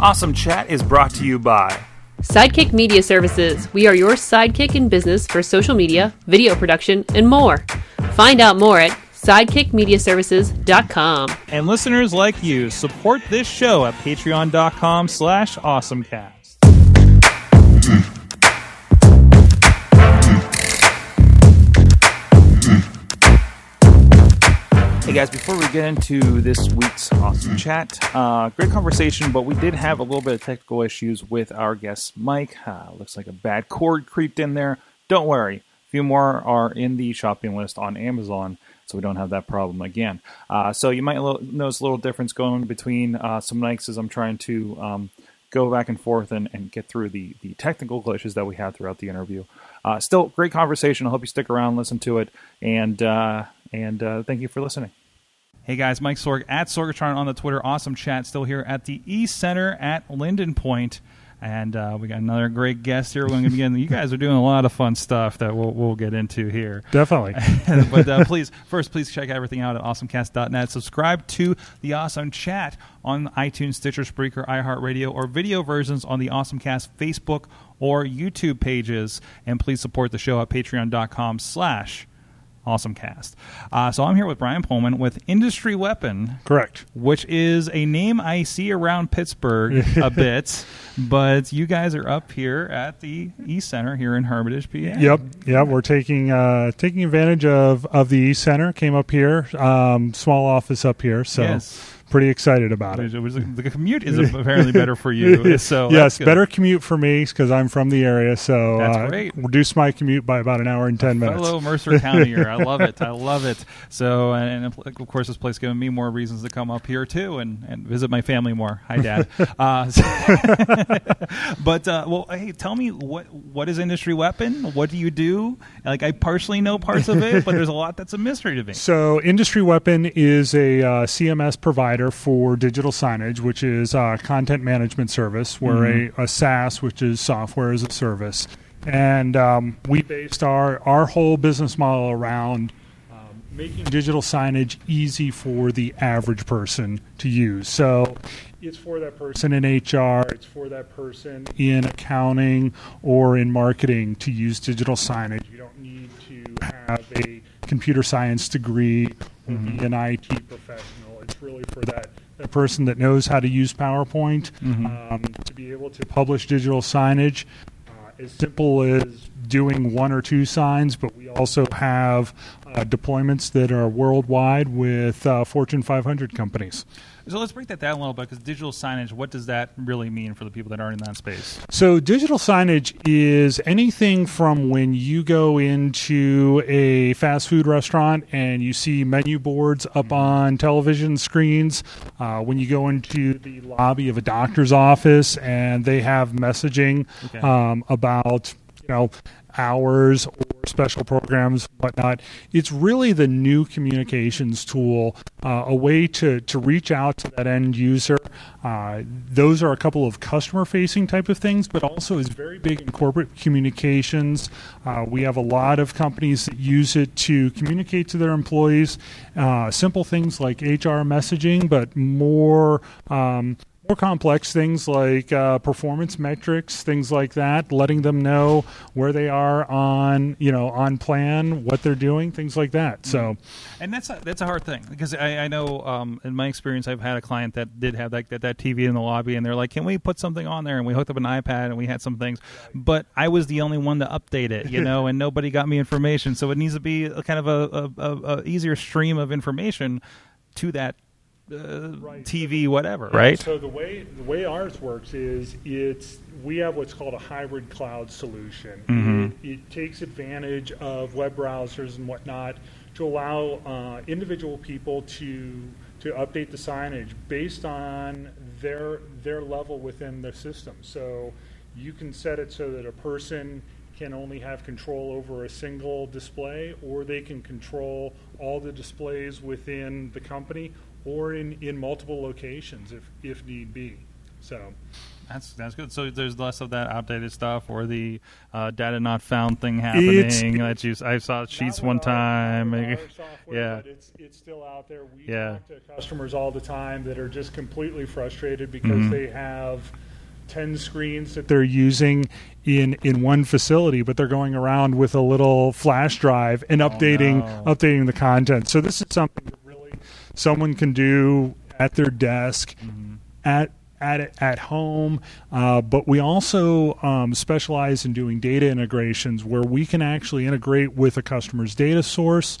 Awesome Chat is brought to you by Sidekick Media Services. We are your sidekick in business for social media, video production, and more. Find out more at sidekickmediaservices.com. and listeners like you support this show at patreon.com slash awesomecast. Hey guys, before we get into this week's awesome chat, uh, great conversation, but we did have a little bit of technical issues with our guest Mike. Uh, looks like a bad cord creeped in there. Don't worry, a few more are in the shopping list on Amazon, so we don't have that problem again. Uh, so you might lo- notice a little difference going between uh, some nights as I'm trying to um, go back and forth and, and get through the, the technical glitches that we had throughout the interview. Uh, still, great conversation. I hope you stick around, listen to it, and uh, and thank you for listening. Hey guys, Mike Sorg at Sorgatron on the Twitter. Awesome chat. Still here at the East Center at LindenPointe. And uh, we got another great guest here. We're going to begin. You guys are doing a lot of fun stuff that we'll, we'll get into here. Definitely. but uh, please, first, please check everything out at awesomecast.net. Subscribe to the Awesome Chat on iTunes, Stitcher, Spreaker, iHeartRadio, or video versions on the Awesomecast Facebook or YouTube pages. And please support the show at patreon.com slash awesomecast. Uh, so I'm here with Brian Pullman with Industry Weapon Correct. which is a name I see around Pittsburgh a bit, but you guys are up here at the East Center here in Hermitage, PA. Yep. Yep. We're taking uh, taking advantage of, of the East Center. Came up here. Um, small office up here. So Yes. Pretty excited about it. It was- the commute is apparently better for you. So yes, better commute for me because I'm from the area. So That's uh, great. reduce my commute by about an hour and ten minutes. Hello, Mercer County. I love it. I love it. So, and of course, this place giving me more reasons to come up here too and, and visit my family more. Hi, Dad. uh, so- but uh, well, hey, tell me what what is Industry Weapon? What do you do? Like, I partially know parts of it, but there's a lot that's a mystery to me. So, Industry Weapon is a uh, CMS provider for digital signage, which is a content management service. We're Mm-hmm. a, a SaaS, which is software as a service, and um, we based our our whole business model around um, making digital signage easy for the average person to use. So. It's for that person in HR, it's for that person in accounting or in marketing to use digital signage. You don't need to have a computer science degree or be an IT professional. It's really for that, that person that knows how to use PowerPoint um, to be able to publish digital signage. Uh, as simple as doing one or two signs, but we also have uh, deployments that are worldwide with uh, Fortune 500 companies. So let's break that down a little bit because digital signage. What does that really mean for the people that aren't in that space? So, digital signage is anything from when you go into a fast food restaurant and you see menu boards up on television screens, uh, when you go into the lobby of a doctor's office and they have messaging Okay. um, about, you know, hours or special programs, whatnot. It's really the new communications tool, uh, a way to, to reach out to that end user. Uh, those are a couple of customer facing type of things, but also is very big in corporate communications. Uh, we have a lot of companies that use it to communicate to their employees. Uh, simple things like HR messaging, but more. Um, more complex things like uh, performance metrics, things like that, letting them know where they are on, you know, on plan, what they're doing, things like that. So, And that's a, that's a hard thing because I, I know um, in my experience I've had a client that did have that, that that TV in the lobby and they're like, "Can we put something on there?" And we hooked up an iPad and we had some things, but I was the only one to update it, you know, and nobody got me information. So it needs to be a kind of a, a, a, easier stream of information to that Right. TV, whatever, right? So the way the way ours works is it's we have what's called a hybrid cloud solution. Mhm. It, it takes advantage of web browsers and whatnot to allow uh, individual people to to update the signage based on their their level within the system. So you can set it so that a person can only have control over a single display, or they can control all the displays within the company, or in, in multiple locations if, if need be. So, That's that's good. So there's less of that outdated stuff or the uh, data not found thing happening. That you I saw sheets one our- time. not with maybe- our software, yeah. it's it's still out there. We Yeah. talk to customers all the time that are just completely frustrated because Mhm. they have ten screens that they're using in in one facility, but they're going around with a little flash drive and updating Oh, no. updating the content. So this is something someone can do at their desk Mm-hmm. at at at home, uh, but we also um, specialize in doing data integrations where we can actually integrate with a customer's data source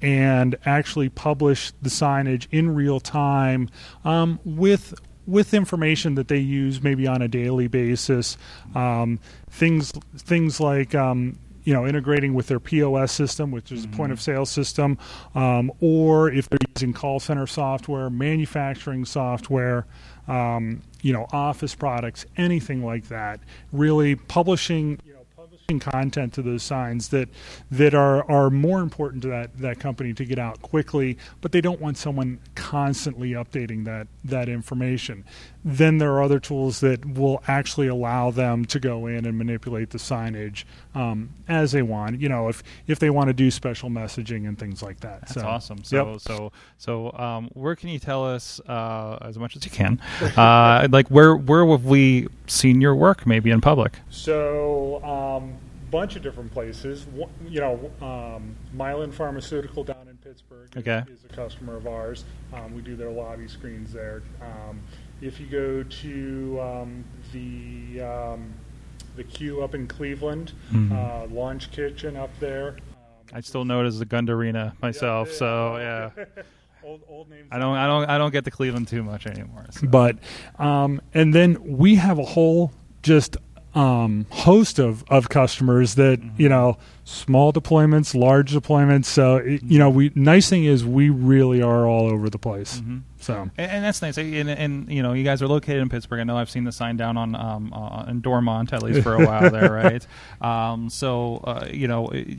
and actually publish the signage in real time um, with with information that they use maybe on a daily basis. Um, things things like um, you know integrating with their POS system, which is a point of sale system, um, or if they're using call center software, manufacturing software. Um, you know, office products, anything like that. Really publishing, you know, publishing content to those signs that that are are more important to that that company to get out quickly, but they don't want someone constantly updating that that information. Then there are other tools that will actually allow them to go in and manipulate the signage um, as they want. You know, if if they want to do special messaging and things like that. That's so, awesome. So yep. so so um, where can you tell us uh, as much as you can? Uh, like where where have we seen your work maybe in public? So, um, bunch of different places. You know, um, Mylan Pharmaceutical down in Pittsburgh is, Okay. is a customer of ours. Um, we do their lobby screens there. If you go to um, the um, the Q up in Cleveland, Mhm. uh, Launch Kitchen up there. Um, I still know it as the Gund Arena myself, so yeah. old, old names. I don't I don't I don't get to Cleveland too much anymore. so. But um, and then we have a whole just um, host of, of customers that Mm-hmm. you know small deployments, large deployments. So it, you know, we nice thing is we really are all over the place. Mhm. So And, and that's nice. And, and you know, you guys are located in Pittsburgh. I know I've seen the sign down on um, uh, in Dormont at least for a while there, right? Um, so uh, you know, it,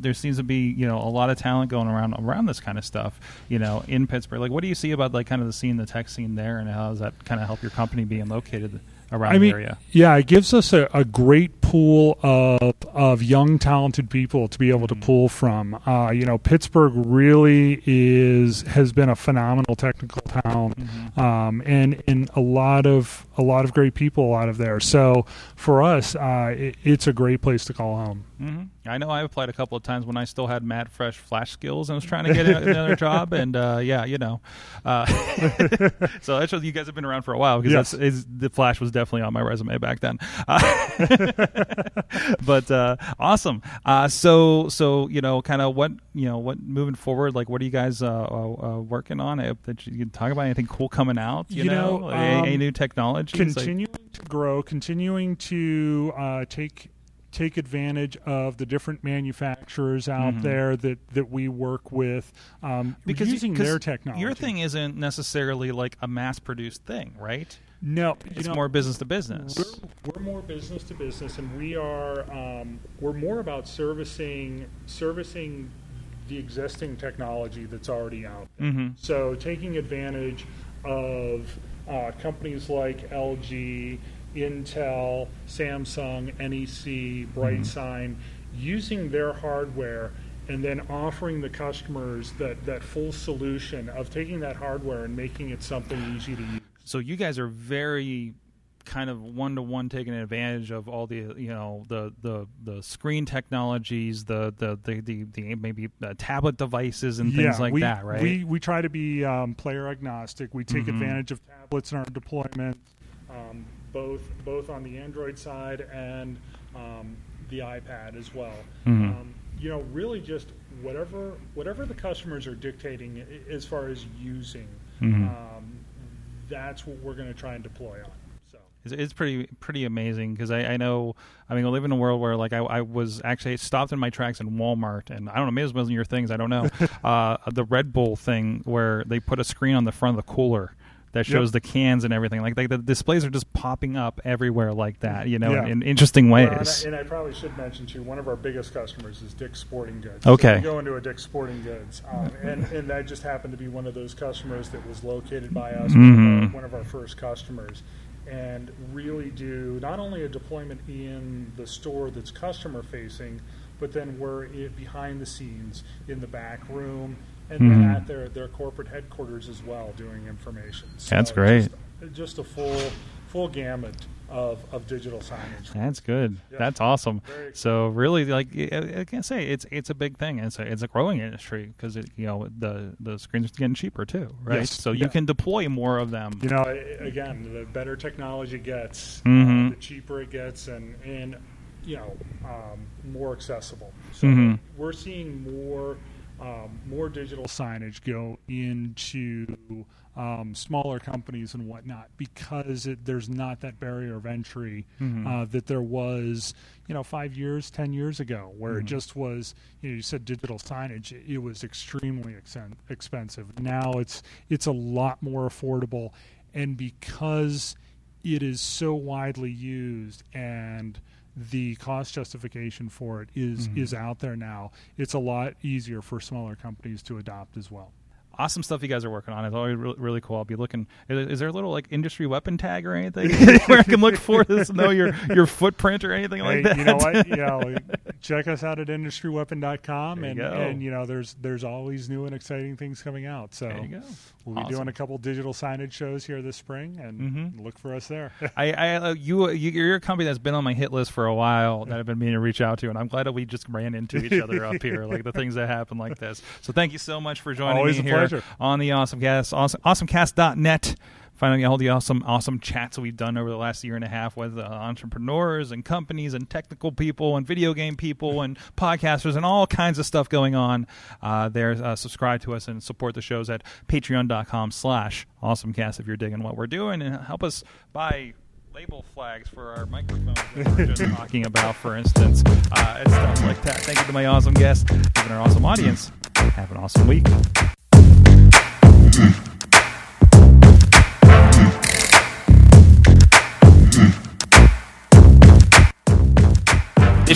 there seems to be you know a lot of talent going around around this kind of stuff. You know, in Pittsburgh. Like, what do you see about like kind of the scene, the tech scene there, and how does that kind of help your company being located around I mean, the area? yeah, it gives us a, a great pool of of young, talented people to be able to Mhm. pull from. Uh, you know, Pittsburgh really is has been a phenomenal technical town. Mhm. um, and and a lot of a lot of great people out of there. So for us, uh, it, it's a great place to call home. hmm I know I applied a couple of times when I still had mad fresh flash skills and was trying to get another job, and uh, yeah, you know, uh, so that's what you guys have been around for a while because Yes. that's is, the flash was definitely on my resume back then. Uh, but uh, awesome. Uh, so so you know, kind of what you know, what moving forward, like what are you guys uh, uh, uh, working on? Uh, that you can talk about anything cool coming out? You, You know, Like, any, any um, new technology? Continuing to grow, continuing to uh, take take advantage of the different manufacturers out Mhm. there that, that we work with, um, because using their technology. Your thing isn't necessarily like a mass-produced thing, right? No, you It's know, more business to business. We're, we're more business to business, and we are um, we're more about servicing servicing the existing technology that's already out there. Mhm. So taking advantage of uh, companies like LG, Intel, Samsung, NEC, BrightSign, using their hardware and then offering the customers that, that full solution of taking that hardware and making it something easy to use. So you guys are very kind of one to one taking advantage of all the you know the the the screen technologies, the the the, the, the maybe uh, tablet devices and things like we, that, right? We we try to be um, player agnostic. We take Mhm. advantage of tablets in our deployment, um, both both on the Android side and um, the iPad as well. Mhm. Um, you know, really just whatever whatever the customers are dictating as far as using. Mhm. That's what we're going to try and deploy on. So. It's, it's pretty pretty amazing because I, I know I mean we live in a world where like I, I was actually stopped in my tracks in Walmart and I don't know maybe it wasn't your things I don't know uh, the Red Bull thing where they put a screen on the front of the cooler that Yep. shows the cans and everything like, like the displays are just popping up everywhere like that you know Yeah. in, in interesting Well, and, I, ways and I probably should mention too, one of our biggest customers is Dick's Sporting Goods. Okay. So we go into a Dick's Sporting Goods, um, and, and that just happened to be one of those customers that was located by us, one, of Mhm. our, one of our first customers. and really do not only a deployment in the store that's customer facing, but then we're behind the scenes in the back room and then Mhm. at their, their corporate headquarters as well doing information. That's great. Just, just a full full gamut of, of digital signage. That's good. That's awesome. So really, like I I can say, it's it's a big thing. It's a it's a growing industry because it you know the the screens are getting cheaper too, right? Yes. So you Yeah. can deploy more of them. You know, again, the better technology gets, Mhm. uh, the cheaper it gets, and and you know, um, more accessible. So Mhm. we're seeing more um, more digital signage go into um, smaller companies and whatnot because it, there's not that barrier of entry Mhm. uh, that there was, you know, five years, ten years ago, where Mhm. it just was. You know, you said digital signage; it, it was extremely exen- expensive. Now it's it's a lot more affordable, and because it is so widely used and the cost justification for it is Mhm. is out there now. It's a lot easier for smaller companies to adopt as well. Awesome stuff you guys are working on. It's always really, really cool. I'll be looking. Is, there a little like industry weapon tag or anything where I can look for this, know your your footprint or anything like Hey, that? You know what? You know, check us out at industryweapon.com and you and you know there's there's always new and exciting things coming out. So There you go. we'll be doing a couple digital signage shows here this spring and Mhm. look for us there. I, I uh, you, you you're a company that's been on my hit list for a while that I've been meaning to reach out to, and I'm glad that we just ran into each other up here, like the things that happen like this. So thank you so much for joining Always me a here pleasure. on the Awesome Cast, awesome, awesomecast.net. Finding all the awesome, awesome chats we've done over the last year and a half with uh, entrepreneurs and companies and technical people and video game people and podcasters and all kinds of stuff going on uh, there. Uh, subscribe to us and support the shows at patreon.com slash awesomecast if you're digging what we're doing and help us buy label flags for our microphones that we we're just talking about, for instance, uh, and stuff like that. Thank you to my awesome guests and our awesome audience. Have an awesome week.